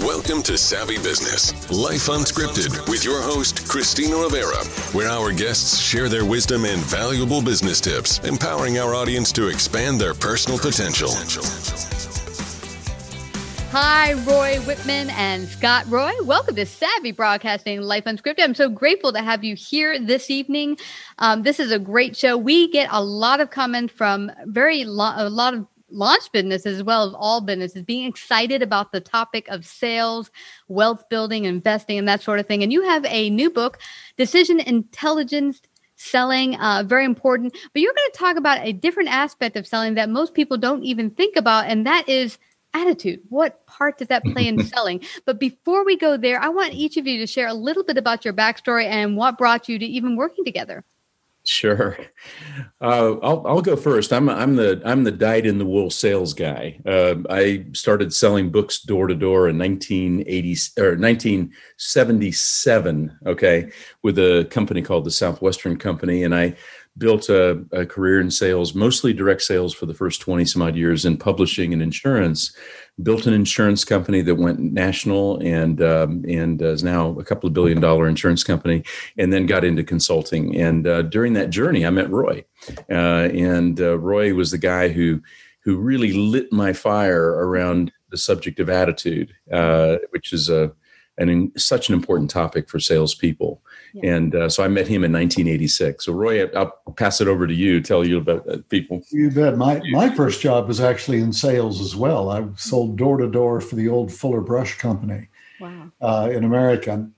Welcome to Savvy Business, Life Unscripted, with your host, Christina Rivera, where our guests share their wisdom and valuable business tips, empowering our audience to expand their personal potential. Hi, Roy Whitten and Scott Roy. Welcome to Savvy Broadcasting Life Unscripted. I'm so grateful to have you here this evening. Um, this is a great show. We get a lot of comments from very lo- a lot of launch businesses as well as all businesses being excited about the topic of sales, wealth building, investing, and that sort of thing. And you have a new book, Decision Intelligence selling uh, very important. But you're going to talk about a different aspect of selling that most people don't even think about and that is attitude. What part does that play in selling? But before we go there i want each of you to share a little bit about your backstory and what brought you to even working together Sure, uh, I'll I'll go first. I'm I'm the I'm the dyed in the wool sales guy. Uh, I started selling books door to door in 1980 or 1977. Okay, with a company called the Southwestern Company, and I built a, a, career in sales, mostly direct sales for the first 20 some odd years in publishing and insurance. Built an insurance company that went national and um, and uh, is now a couple of billion dollar insurance company, and then got into consulting. And uh, during that journey, I met Roy, uh, and uh, Roy was the guy who who really lit my fire around the subject of attitude, uh, which is a an such an important topic for salespeople. Yeah. And uh, so I met him in 1986. So Roy, I'll pass it over to you. Tell you about uh, people. You bet. My my first job was actually in sales as well. I sold door to door for the old Fuller Brush Company wow. uh, in America.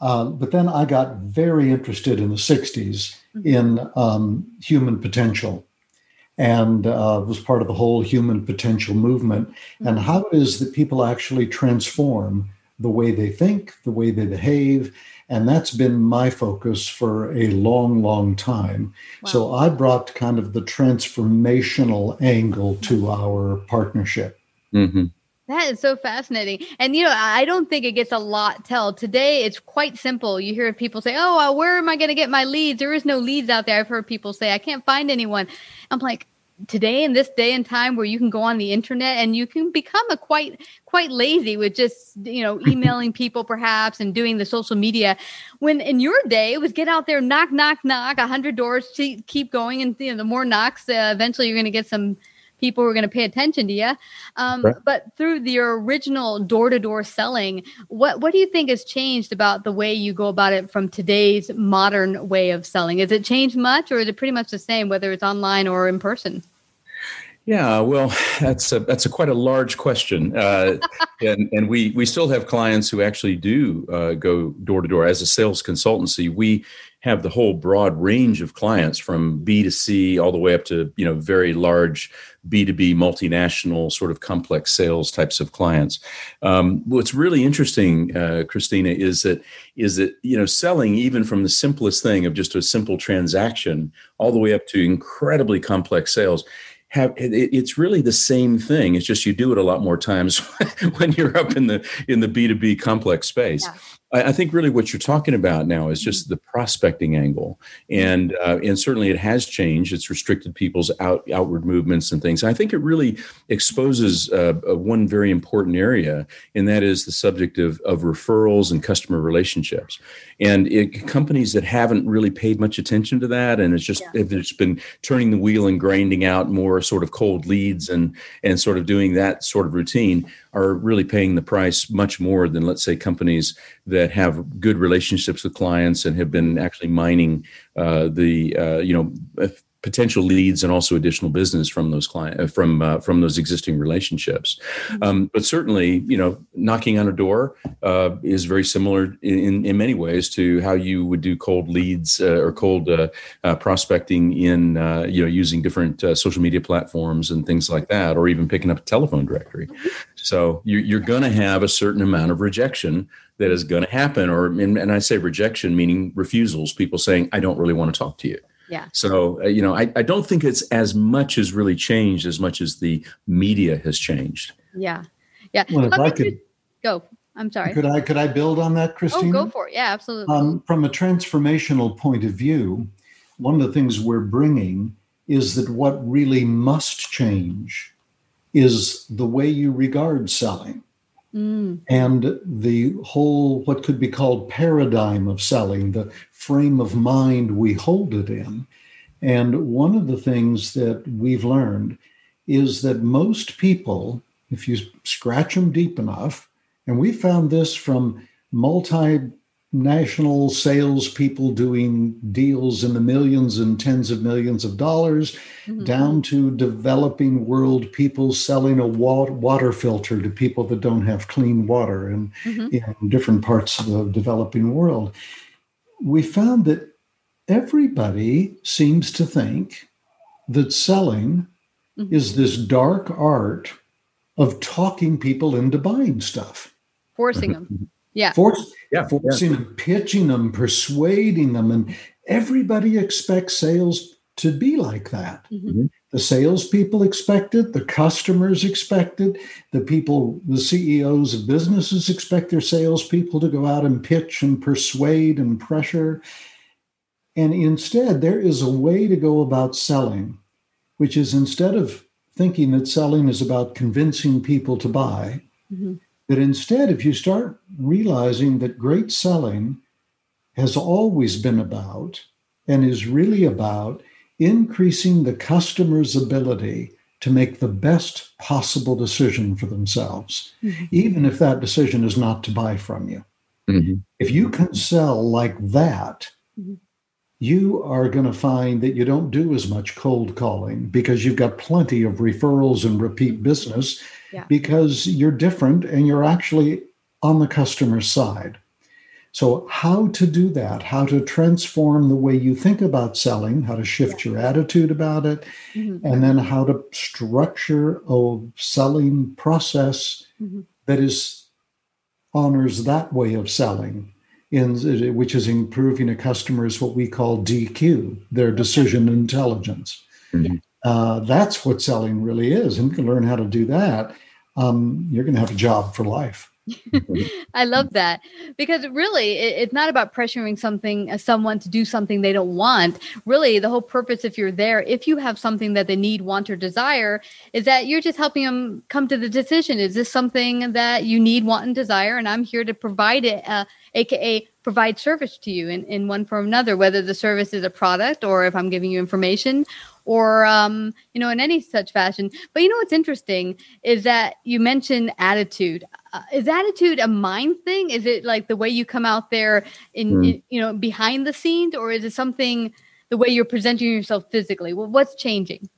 Uh, but then I got very interested in the 60s mm-hmm. in um, human potential and uh, was part of the whole human potential movement mm-hmm. and how it is that people actually transform the way they think, the way they behave. And that's been my focus for a long, long time. Wow. So I brought kind of the transformational angle to our partnership. Mm-hmm. That is so fascinating. And, you know, I don't think it gets a lot tell. Today, it's quite simple. You hear people say, oh, well, where am I going to get my leads? There is no leads out there. I've heard people say, I can't find anyone. I'm like, today in this day and time where you can go on the internet and you can become a quite quite lazy with just you know emailing people perhaps and doing the social media. When in your day it was get out there knock knock knock a hundred doors keep going and you know, the more knocks uh, eventually you're going to get some people who are going to pay attention to you um, right. but through the original door-to-door selling what what do you think has changed about the way you go about it from today's modern way of selling has it changed much or is it pretty much the same whether it's online or in person yeah, well, that's a that's a quite a large question, uh, and and we we still have clients who actually do uh, go door to door as a sales consultancy. We have the whole broad range of clients from B to C all the way up to you know very large B two B multinational sort of complex sales types of clients. Um, what's really interesting, uh, Christina, is that is that you know selling even from the simplest thing of just a simple transaction all the way up to incredibly complex sales have it's really the same thing it's just you do it a lot more times when you're up in the in the b2b complex space yeah. I, think really what you're talking about now is just mm-hmm. the prospecting angle, and uh, and certainly it has changed. It's restricted people's out, outward movements and things. I think it really exposes uh, one very important area, and that is the subject of of referrals and customer relationships. And it, companies that haven't really paid much attention to that, and it's just yeah. just been turning the wheel and grinding out more sort of cold leads and and sort of doing that sort of routine are really paying the price much more than let's say companies that have good relationships with clients and have been actually mining uh, the uh, you know potential leads and also additional business from those client uh, from uh, from those existing relationships. Mm-hmm. Um, but certainly, you know, knocking on a door uh, is very similar in, in many ways to how you would do cold leads uh, or cold uh, uh, prospecting in you know using different social media platforms and things like that, or even picking up a telephone directory. Mm-hmm. So you're, you're going to have a certain amount of rejection that is going to happen, or and, and I say rejection meaning refusals, people saying I don't really want to talk to you. Yeah. So, uh, you know, I, I don't think it's as much as really changed as much as the media has changed. Yeah. Yeah. Well, if I could go, I'm sorry. Could I could I build on that, Christine? Oh, go for it. Yeah, absolutely. Um, from a transformational point of view, one of the things we're bringing is that what really must change is the way you regard selling. Mm. And the whole, what could be called paradigm of selling, the frame of mind we hold it in. And one of the things that we've learned is that most people, if you scratch them deep enough, and we found this from multi national salespeople doing deals in the millions and tens of millions of dollars, mm-hmm. down to developing world people selling a water filter to people that don't have clean water in, mm-hmm. in different parts of the developing world. We found that everybody seems to think that selling mm-hmm. is this dark art of talking people into buying stuff. Forcing them. Yeah. Force, yeah. Forcing yeah. them, pitching them, persuading them. And everybody expects sales to be like that. Mm-hmm. mm-hmm. The salespeople expect it, the customers expect it, the people, the CEOs of businesses expect their salespeople to go out and pitch and persuade and pressure. And instead, there is a way to go about selling, which is instead of thinking that selling is about convincing people to buy, mm-hmm. That instead, if you start realizing that great selling has always been about and is really about increasing the customer's ability to make the best possible decision for themselves, mm-hmm. even if that decision is not to buy from you. Mm-hmm. If you can sell like that, mm-hmm. you are going to find that you don't do as much cold calling because you've got plenty of referrals and repeat business yeah. because you're different and you're actually on the customer side. So, how to do that, how to transform the way you think about selling, how to shift yeah. your attitude about it, mm-hmm. and then how to structure a selling process mm-hmm. that is honors that way of selling, in, which is improving a customer's what we call DQ, their decision intelligence. Mm-hmm. Uh, that's what selling really is. And you can learn how to do that um, you're going to have a job for life. I love that because really it, it's not about pressuring something uh, someone to do something they don't want. Really, the whole purpose if you're there, if you have something that they need, want, or desire, is that you're just helping them come to the decision. Is this something that you need, want, and desire? And I'm here to provide it, uh, aka provide service to you in, in one form or another, whether the service is a product or if I'm giving you information or um, you know in any such fashion. But you know what's interesting is that you mentioned attitude. Uh, is attitude a mind thing? Is it like the way you come out there in, mm. in, you know behind the scenes or is it something the way you're presenting yourself physically? Well, what's changing?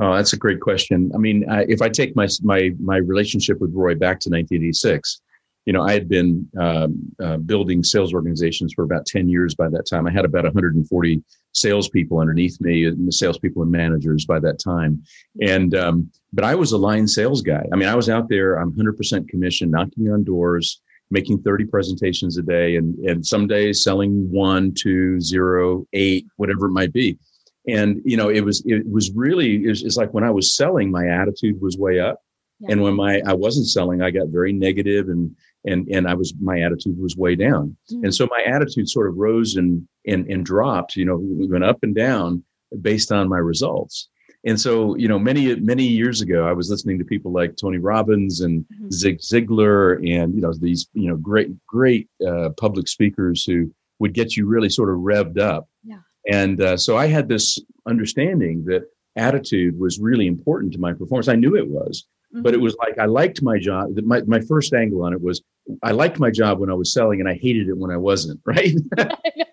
Oh that's a great question. I mean uh, if i take my my my relationship with roy back to 1986 you know, I had been um, uh, building sales organizations for about 10 years by that time. I had about 140 salespeople underneath me, and the salespeople and managers by that time. And, um, but I was a line sales guy. I mean, I was out there, I'm 100% commission, knocking on doors, making 30 presentations a day, and, and some days selling one, two, zero, eight, whatever it might be. And, you know, it was, it was really, it's like when I was selling, my attitude was way up. Yeah. And when my I wasn't selling, I got very negative and and and I was my attitude was way down. Mm-hmm. And so my attitude sort of rose and and and dropped, you know, went up and down based on my results. And so, you know, many many years ago, I was listening to people like Tony Robbins and mm-hmm. Zig Ziglar, and you know these you know great great uh, public speakers who would get you really sort of revved up. Yeah. And uh, so I had this understanding that attitude was really important to my performance. I knew it was, but it mm-hmm. was like I liked my job. My my first angle on it was I liked my job when I was selling, and I hated it when I wasn't. Right.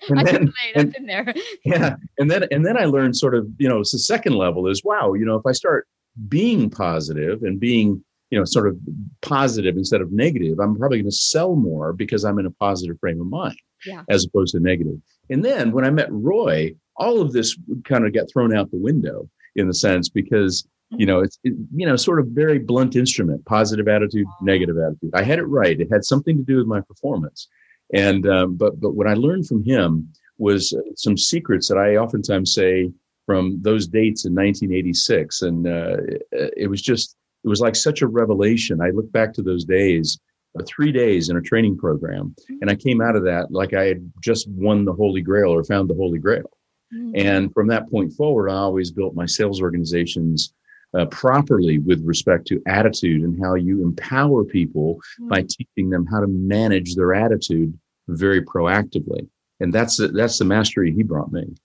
and I then, and, in there. yeah, and then and then I learned sort of you know the second level is wow you know if I start being positive and being you know sort of positive instead of negative, I'm probably going to sell more because I'm in a positive frame of mind yeah. as opposed to negative. And then when I met Roy, all of this kind of got thrown out the window in the sense because you know it's it, you know sort of very blunt instrument positive attitude negative attitude. I had it right. It had something to do with my performance. And um, but but what i learned from him was uh, some secrets that i oftentimes say from those dates in 1986 and uh, it was just it was like such a revelation. I look back to those days uh, three days in a training program and i came out of that like i had just won the holy grail or found the holy grail. Mm-hmm. and from that point forward i always built my sales organizations uh, properly with respect to attitude and how you empower people mm-hmm. by teaching them how to manage their attitude very proactively. And that's the, that's the mastery he brought me.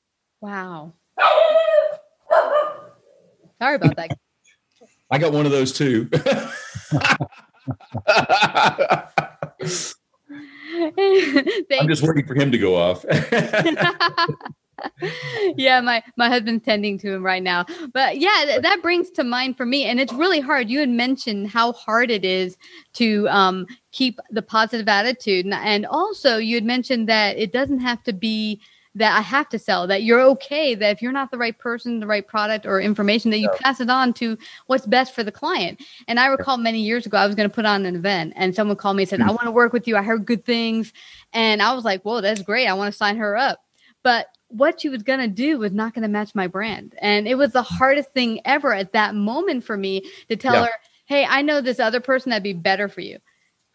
Wow. Sorry about that. I got one of those too. I'm just waiting for him to go off. yeah, my my husband's tending to him right now. But yeah, th- that brings to mind for me, and it's really hard. You had mentioned how hard it is to um, keep the positive attitude, and, and also you had mentioned that it doesn't have to be that I have to sell, that you're okay, that if you're not the right person, the right product or information, that you pass it on to what's best for the client. And I recall many years ago, I was going to put on an event and someone called me and said, mm-hmm. I want to work with you. I heard good things. And I was like, whoa, that's great. I want to sign her up. But what she was going to do was not going to match my brand. And it was the hardest thing ever at that moment for me to tell yeah. her, hey, I know this other person that'd be better for you.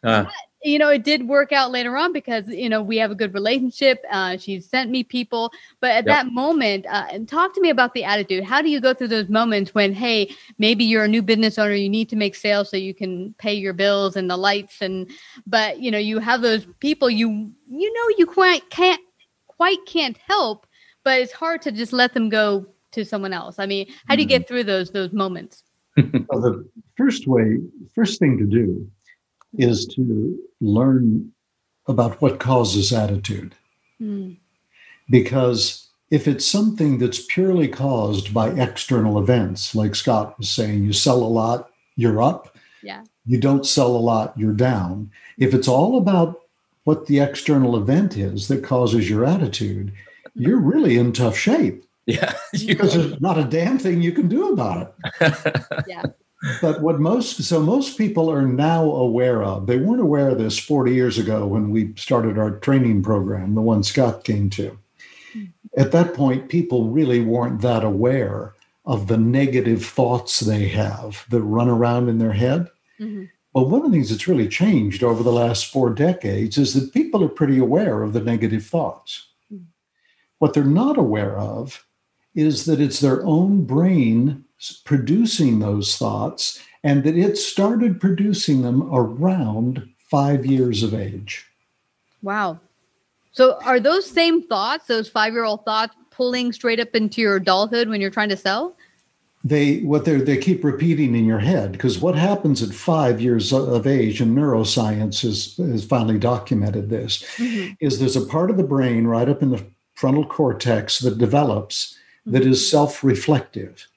Uh. But, you know, it did work out later on because, you know, we have a good relationship. Uh, she sent me people. But at yep. that moment, uh, and talk to me about the attitude. How do you go through those moments when, hey, maybe you're a new business owner, you need to make sales so you can pay your bills and the lights and, but, you know, you have those people you, you know, you quite can't quite can't help, but it's hard to just let them go to someone else. I mean, how do you get mm-hmm. through those those moments? well, the first way, first thing to do is to learn about what causes attitude. Mm. Because if it's something that's purely caused by external events, like Scott was saying, you sell a lot, you're up. Yeah. You don't sell a lot, you're down. If it's all about what the external event is that causes your attitude, you're really in tough shape. Yeah. because there's not a damn thing you can do about it. yeah. But what most so most people are now aware of, they weren't aware of this 40 years ago when we started our training program, the one Scott came to. At that point, people really weren't that aware of the negative thoughts they have that run around in their head. Mm-hmm. Well, one of the things that's really changed over the last four decades is that people are pretty aware of the negative thoughts. Mm. What they're not aware of is that it's their own brain producing those thoughts and that it started producing them around five years of age. Wow. So, are those same thoughts, those five year old thoughts, pulling straight up into your adulthood when you're trying to sell? They what they they keep repeating in your head because what happens at five years of age and neuroscience has, has finally documented this mm-hmm. is there's a part of the brain right up in the frontal cortex that develops mm-hmm. that is mm-hmm. self-reflective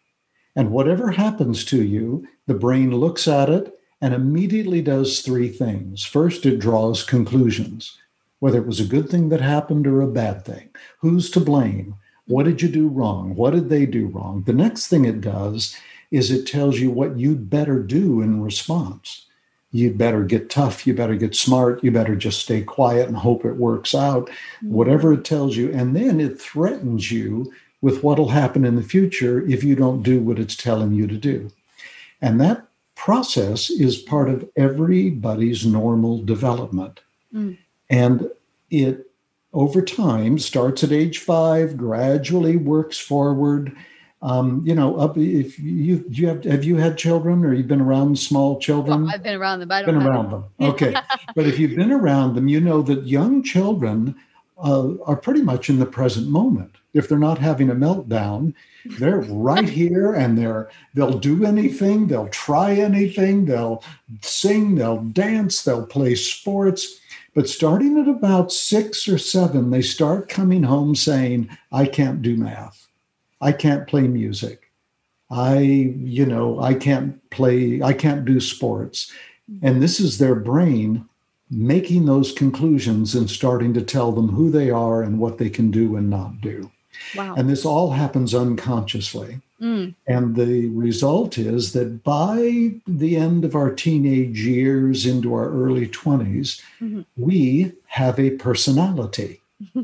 and whatever happens to you the brain looks at it and immediately does three things first it draws conclusions whether it was a good thing that happened or a bad thing who's to blame what did you do wrong? What did they do wrong? The next thing it does is it tells you what you'd better do in response. You'd better get tough. You better get smart. You better just stay quiet and hope it works out, mm-hmm. whatever it tells you. And then it threatens you with what'll happen in the future if you don't do what it's telling you to do. And that process is part of everybody's normal development. Mm. And it over time starts at age five, gradually works forward. Um, you know, up if you you have have you had children or you've been around small children? Well, I've been around them. I don't been around them. Okay, but if you've been around them, you know that young children uh, are pretty much in the present moment. If they're not having a meltdown, they're right here, and they're they'll do anything, they'll try anything, they'll sing, they'll dance, they'll play sports but starting at about six or seven, they start coming home saying, I can't do math. I can't play music. I, you know, I can't play, I can't do sports. And this is their brain making those conclusions and starting to tell them who they are and what they can do and not do. Wow. And this all happens unconsciously. Mm. And the result is that by the end of our teenage years into our early 20s, mm-hmm. we have a personality.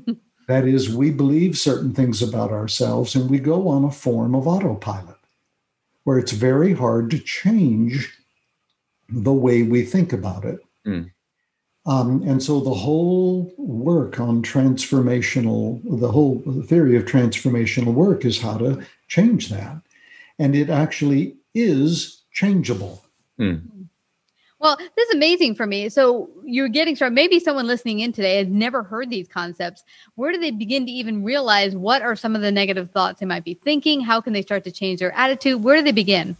that is, we believe certain things about ourselves and we go on a form of autopilot where it's very hard to change the way we think about it. Mm. Um, and so the whole work on transformational, the whole theory of transformational work is how to change that. And it actually is changeable. Mm. Well, this is amazing for me. So you're getting started. Maybe someone listening in today has never heard these concepts. Where do they begin to even realize what are some of the negative thoughts they might be thinking? How can they start to change their attitude? Where do they begin?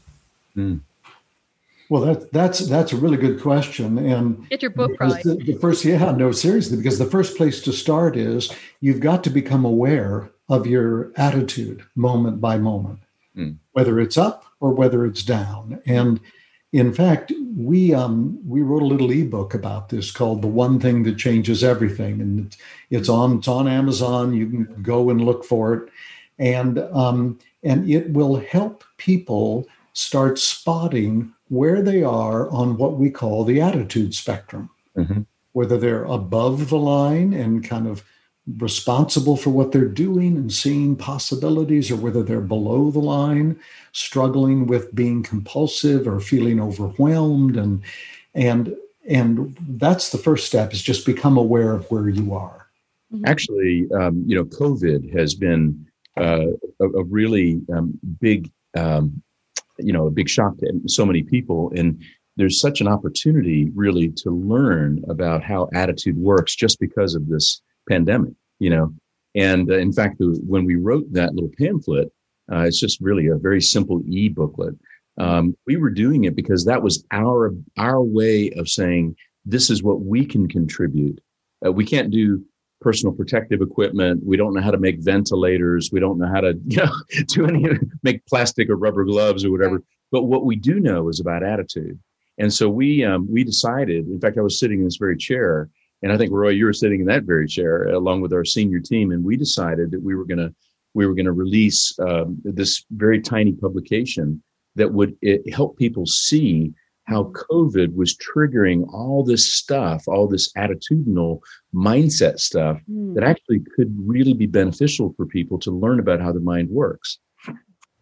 Mm. Well, that, that's that's a really good question. And get your book right. The, the first, yeah, no, seriously, because the first place to start is you've got to become aware of your attitude moment by moment, mm. whether it's up or whether it's down. And in fact, we um, we wrote a little ebook about this called "The One Thing That Changes Everything," and it's on it's on Amazon. You can go and look for it, and um, and it will help people start spotting where they are on what we call the attitude spectrum, mm-hmm. whether they're above the line and kind of responsible for what they're doing and seeing possibilities, or whether they're below the line, struggling with being compulsive or feeling overwhelmed, and and and that's the first step is just become aware of where you are. Mm-hmm. Actually, um, you know, COVID has been uh, a, a, really um, big, um, you know, a big shock to so many people, and there's such an opportunity really to learn about how attitude works just because of this pandemic you know. And uh, in fact, the, when we wrote that little pamphlet, uh, it's just really a very simple e booklet. Um, we were doing it because that was our our way of saying this is what we can contribute. Uh, we can't do personal protective equipment. We don't know how to make ventilators. We don't know how to you know do any make plastic or rubber gloves or whatever. But what we do know is about attitude. And so we um, we decided. In fact, I was sitting in this very chair and I think Roy, you were sitting in that very chair along with our senior team, and we decided that we were going to we were going to release um, this very tiny publication that would help people see how COVID was triggering all this stuff, all this attitudinal mindset stuff mm. that actually could really be beneficial for people to learn about how the mind works.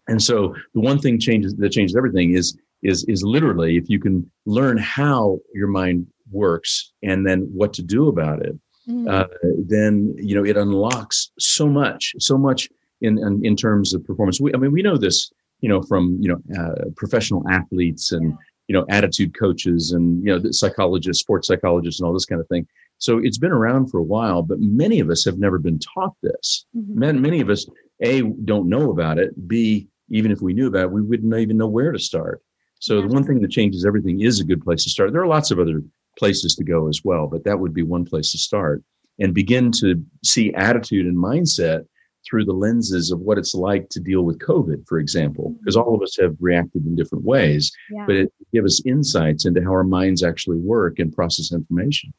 And so the one thing changes that changes everything is is is literally if you can learn how your mind works and then what to do about it, mm. uh, then you know it unlocks so much, so much in in, in terms of performance. We, I mean, we know this, you know, from you know uh, professional athletes and you know attitude coaches and you know psychologists, sports psychologists, and all this kind of thing. So it's been around for a while, but many of us have never been taught this. Mm-hmm. Many, many of us, a don't know about it. B even if we knew about it, we wouldn't even know where to start. So the one thing that changes everything is a good place to start. There are lots of other places to go as well, but that would be one place to start and begin to see attitude and mindset through the lenses of what it's like to deal with COVID, for example, because mm-hmm. all of us have reacted in different ways, yeah. but it gives us insights into how our minds actually work and process information.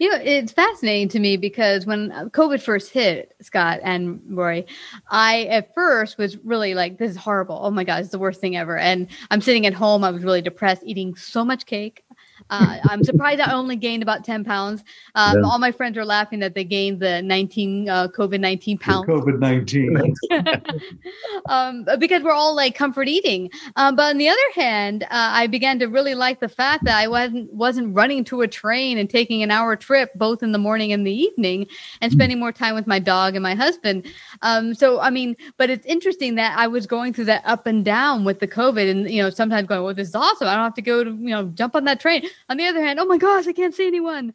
You know, it's fascinating to me because when COVID first hit, Scott and Roy, I at first was really like, this is horrible. Oh my God, it's the worst thing ever. And I'm sitting at home. I was really depressed, eating so much cake. Uh, I'm surprised I only gained about 10 pounds. Um, yeah. All my friends are laughing that they gained the 19 uh, COVID 19 pounds. COVID 19. um, because we're all like comfort eating. Um, but on the other hand, uh, I began to really like the fact that I wasn't wasn't running to a train and taking an hour trip both in the morning and the evening and hmm. spending more time with my dog and my husband. Um, so, I mean, but it's interesting that I was going through that up and down with the COVID and, you know, sometimes going, well, this is awesome. I don't have to go to, you know, jump on that train. On the other hand, oh my gosh, I can't see anyone.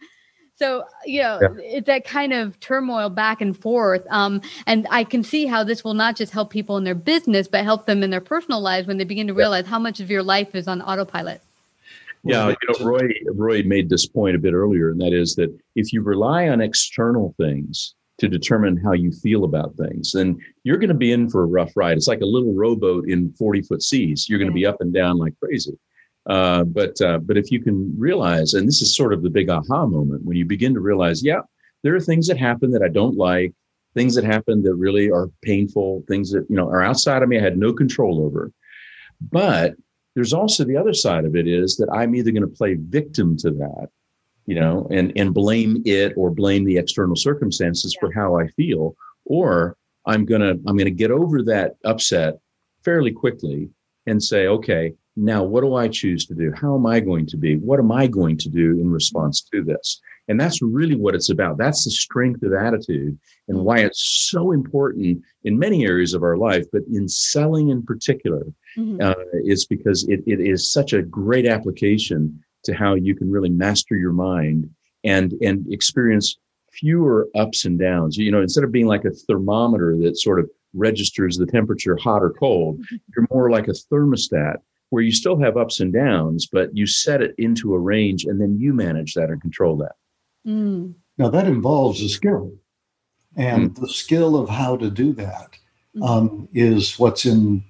So, you know, yeah. it's that kind of turmoil back and forth. Um, and I can see how this will not just help people in their business, but help them in their personal lives when they begin to realize yeah. how much of your life is on autopilot. Yeah, you know, Roy Roy made this point a bit earlier, and that is that if you rely on external things to determine how you feel about things, then you're going to be in for a rough ride. It's like a little rowboat in 40 foot seas. You're going to be up and down like crazy. Uh, but uh, but if you can realize, and this is sort of the big aha moment when you begin to realize, yeah, there are things that happen that I don't like, things that happen that really are painful, things that you know are outside of me, I had no control over. But there's also the other side of it is that I'm either going to play victim to that, you know, and and blame it or blame the external circumstances for how I feel, or I'm gonna I'm gonna get over that upset fairly quickly and say, okay, now what do I choose to do? How am I going to be? What am I going to do in response to this? And that's really what it's about. That's the strength of attitude and mm-hmm. why it's so important in many areas of our life, but in selling in particular, mm-hmm. uh, is because it, it is such a great application to how you can really master your mind and and experience fewer ups and downs. You know, instead of being like a thermometer that sort of registers the temperature hot or cold, mm-hmm. you're more like a thermostat where you still have ups and downs, but you set it into a range and then you manage that and control that. Mm. Now, that involves a skill. And mm. the skill of how to do that mm. um, is what's in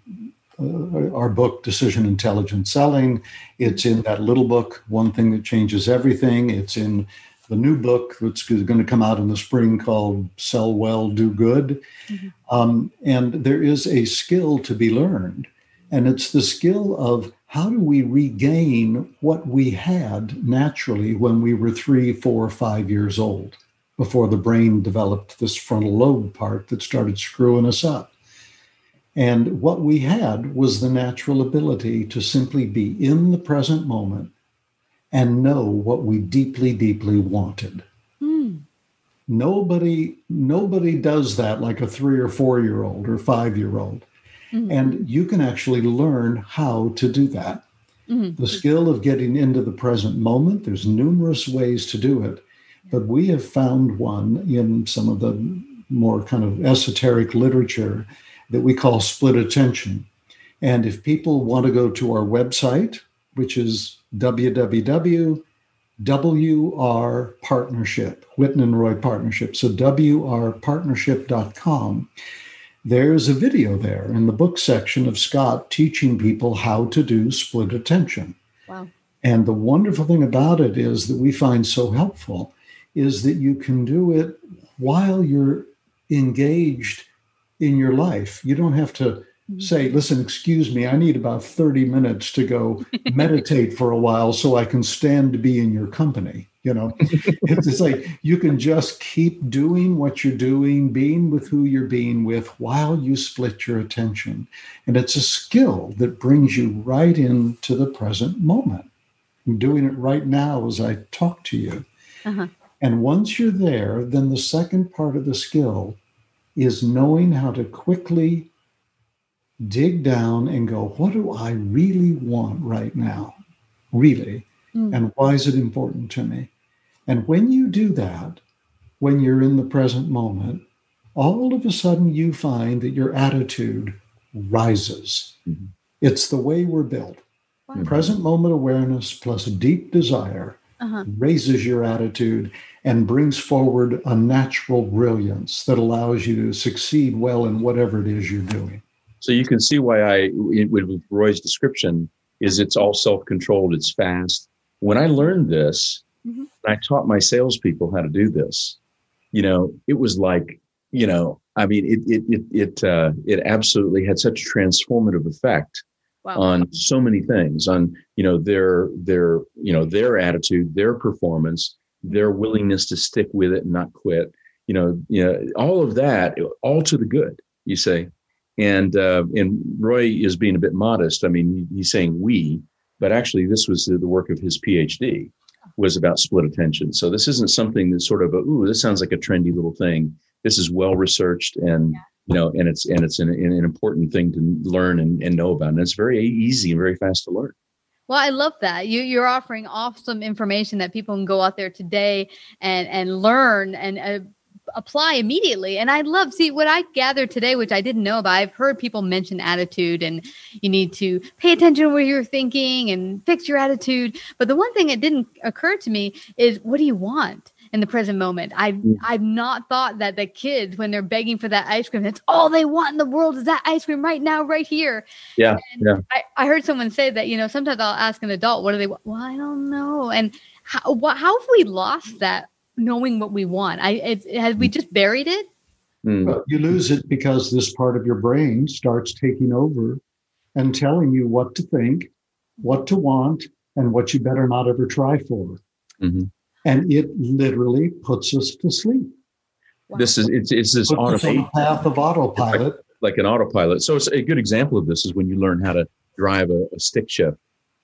uh, our book, Decision Intelligent Selling. It's in that little book, One Thing That Changes Everything. It's in the new book that's going to come out in the spring called Sell Well, Do Good. Mm-hmm. Um, and there is a skill to be learned. And it's the skill of how do we regain what we had naturally when we were three, four, five years old before the brain developed this frontal lobe part that started screwing us up. And what we had was the natural ability to simply be in the present moment and know what we deeply, deeply wanted. Mm. Nobody, nobody does that like a three or four year old or five year old. Mm-hmm. And you can actually learn how to do that. Mm-hmm. The skill of getting into the present moment, there's numerous ways to do it, but we have found one in some of the more kind of esoteric literature that we call split attention. And if people want to go to our website, which is www.wr partnership, Whitten and Roy partnership. So wrpartnership.com. There's a video there in the book section of Scott teaching people how to do split attention. Wow. And the wonderful thing about it is that we find so helpful is that you can do it while you're engaged in your life. You don't have to Mm-hmm. say, listen, excuse me, I need about 30 minutes to go meditate for a while so I can stand to be in your company. You know, it's, it's like you can just keep doing what you're doing, being with who you're being with while you split your attention. And it's a skill that brings you right into the present moment. I'm doing it right now as I talk to you. Uh-huh. And once you're there, then the second part of the skill is knowing how to quickly dig down and go, what do I really want right now? Really? Mm. And why is it important to me? And when you do that, when you're in the present moment, all of a sudden you find that your attitude rises. Mm-hmm. It's the way we're built. Wow. Present moment awareness plus deep desire uh-huh. raises your attitude and brings forward a natural brilliance that allows you to succeed well in whatever it is you're doing. So you can see why I, with Roy's description, is it's all self controlled, it's fast. When I learned this, mm-hmm. I taught my salespeople how to do this. You know, it was like, you know, I mean, it it it it uh, it absolutely had such a transformative effect wow. on so many things, on you know their their you know their attitude, their performance, their willingness to stick with it and not quit. You know, you know, all of that, all to the good. You say, and uh, and Roy is being a bit modest. I mean, he's saying we, but actually, this was the work of his PhD was about split attention. So this isn't something that's sort of a, ooh, this sounds like a trendy little thing. This is well researched and you know, and it's and it's an, an important thing to learn and, and know about. And it's very easy and very fast to learn. Well, I love that. You you're offering awesome information that people can go out there today and and learn and uh, apply immediately. And I love, see, what I gathered today, which I didn't know about, I've heard people mention attitude and you need to pay attention to what you're thinking and fix your attitude. But the one thing that didn't occur to me is what do you want? in the present moment. I've mm. I've not thought that the kids, when they're begging for that ice cream, that's all they want in the world is that ice cream right now, right here. Yeah. And yeah. I, I heard someone say that, you know, sometimes I'll ask an adult, what do they want? Well, I don't know. And how, what, how have we lost that knowing what we want. I it, has we just buried it. Mm. Well, you lose it because this part of your brain starts taking over and telling you what to think, what to want, and what you better not ever try for. Mm-hmm. And it literally puts us to sleep. Wow. This is it's, it's this autopilot path of autopilot. Like, like, an autopilot. So it's a good example of this is when you learn how to drive a, a stick shift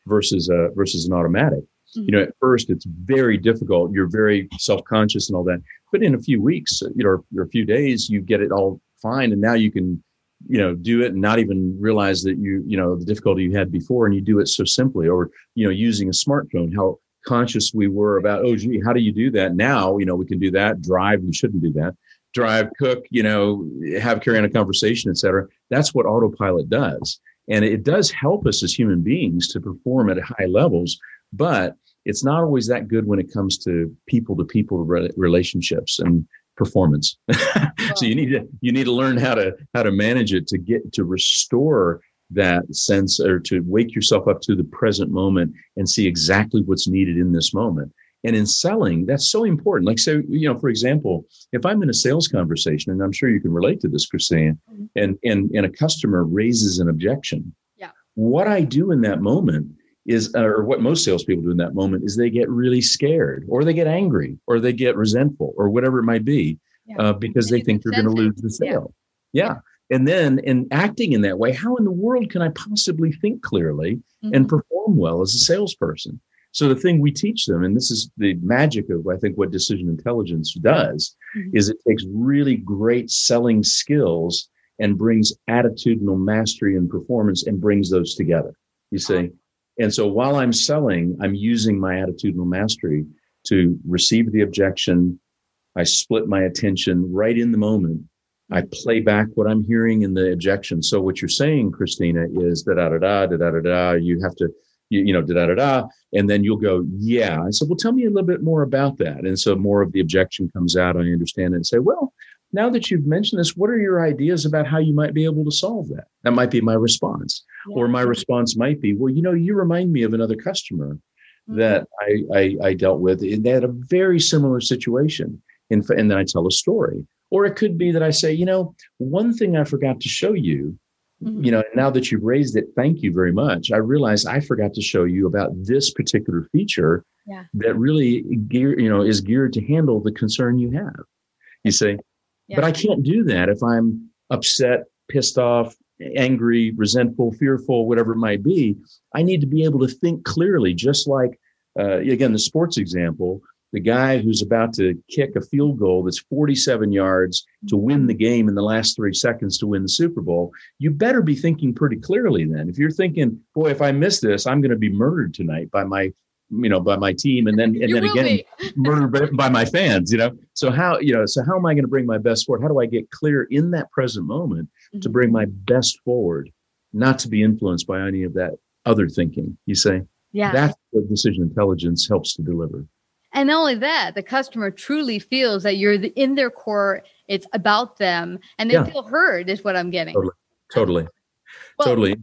versus a versus an automatic. You know, mm. at first it's very difficult. You're very self conscious and all that, but in a few weeks, uh, you know, or a few days, you get it all fine, and now you can you know do it and not even realize that you you know the difficulty you had before and you do it so simply. Or you know using a smartphone how conscious we were about oh gee how do you do that? Now you know we can do that drive we shouldn't do that drive cook you know have carry on a conversation etc that's what autopilot does. And it does help us as human beings to perform at high levels but it's not always that good when it comes to people to people relationships and performance. so you need to you need to learn how to how to manage it to get to restore that sense or to wake yourself up to the present moment and see exactly what's needed in this moment. And in selling, that's so important. Like, so, you know, for example, if I'm in a sales conversation, and I'm sure you can relate to this, Christine, mm-hmm. and, and, and a customer raises an objection, yeah. what I do in that moment is, or what most salespeople do in that moment is they get really scared or they get angry or they get resentful or whatever it might be yeah. uh, because they, they think they're going to lose the sale. Yeah. yeah. And then in acting in that way, how in the world can I possibly think clearly mm-hmm. and perform well as a salesperson? So the thing we teach them, and this is the magic of I think what decision intelligence does, mm-hmm. is it takes really great selling skills and brings attitudinal mastery and performance and brings those together. You see, and so while I'm selling, I'm using my attitudinal mastery to receive the objection. I split my attention right in the moment. I play back what I'm hearing in the objection. So what you're saying, Christina, is da da da da da da da. You have to, you, you know, da da da da, and then you'll go, yeah. I said, well, tell me a little bit more about that. And so more of the objection comes out. I understand it and say, well, now that you've mentioned this, what are your ideas about how you might be able to solve that? That might be my response. Yeah. Or my response might be, well, you know, you remind me of another customer mm-hmm. that I, I, I, dealt with. and They had a very similar situation. In, and then I tell a story. Or it could be that I say, you know, one thing I forgot to show you, mm-hmm. you know, now that you've raised it, thank you very much. I realize I forgot to show you about this particular feature yeah. that really gear, you know, is geared to handle the concern you have. You say, yeah. but I can't do that if I'm upset, pissed off, angry, resentful, fearful, whatever it might be. I need to be able to think clearly, just like, uh, again, the sports example, the guy who's about to kick a field goal that's 47 yards to win the game in the last three seconds to win the Super Bowl, you better be thinking pretty clearly then. If you're thinking, boy, if I miss this, I'm going to be murdered tonight by my you know by my team and then and then again murdered by my fans you know? So how you know so how am i going to bring my best forward? How do i get clear in that present moment mm-hmm. to bring my best forward not to be influenced by any of that other thinking you say yeah. That's what decision intelligence helps to deliver. And not only that the customer truly feels that you're in their core it's about them and they yeah. feel heard is what i'm getting. Totally. Totally. Well, totally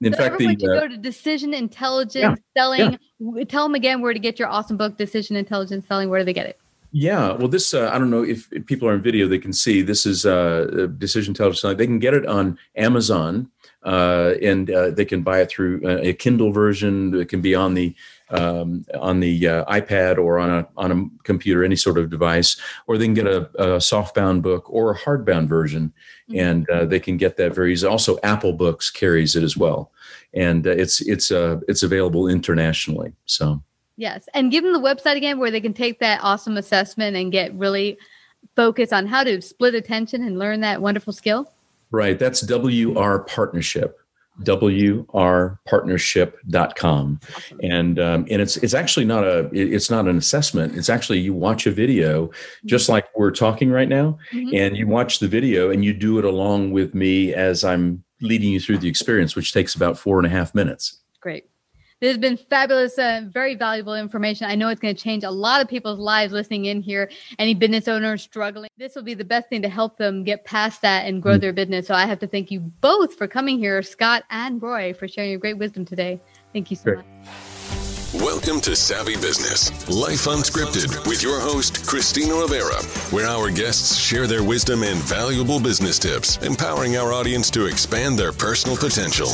in so fact, the, uh, go to Decision Intelligence yeah, Selling. Yeah. Tell them again where to get your awesome book, Decision Intelligence Selling. Where do they get it? Yeah, well, this uh, I don't know if, if, people are in video, they can see this is uh, Decision Intelligence Selling. They can get it on Amazon, uh, and uh, they can buy it through uh, a Kindle version. It can be on the um, on the uh, iPad or on a on a computer, any sort of device, or they can get a, a softbound book or a hardbound version, mm-hmm. and uh, they can get that very easy. Also, Apple Books carries it as well, and uh, it's it's uh, it's available internationally. So yes, and give them the website again where they can take that awesome assessment and get really focused on how to split attention and learn that wonderful skill. Right, that's WR Partnership wrpartnership.com and um, and it's it's actually not a it's not an assessment it's actually you watch a video mm-hmm. just like we're talking right now mm-hmm. and you watch the video and you do it along with me as i'm leading you through the experience which takes about four and a half minutes great this has been fabulous, uh, very valuable information. I know it's going to change a lot of people's lives listening in here. Any business owners struggling, this will be the best thing to help them get past that and grow mm-hmm. their business. So I have to thank you both for coming here, Scott and Roy, for sharing your great wisdom today. Thank you so Great. much. Welcome to Savvy Business, Life Unscripted, with your host, Christina Rivera, where our guests share their wisdom and valuable business tips, empowering our audience to expand their personal potential.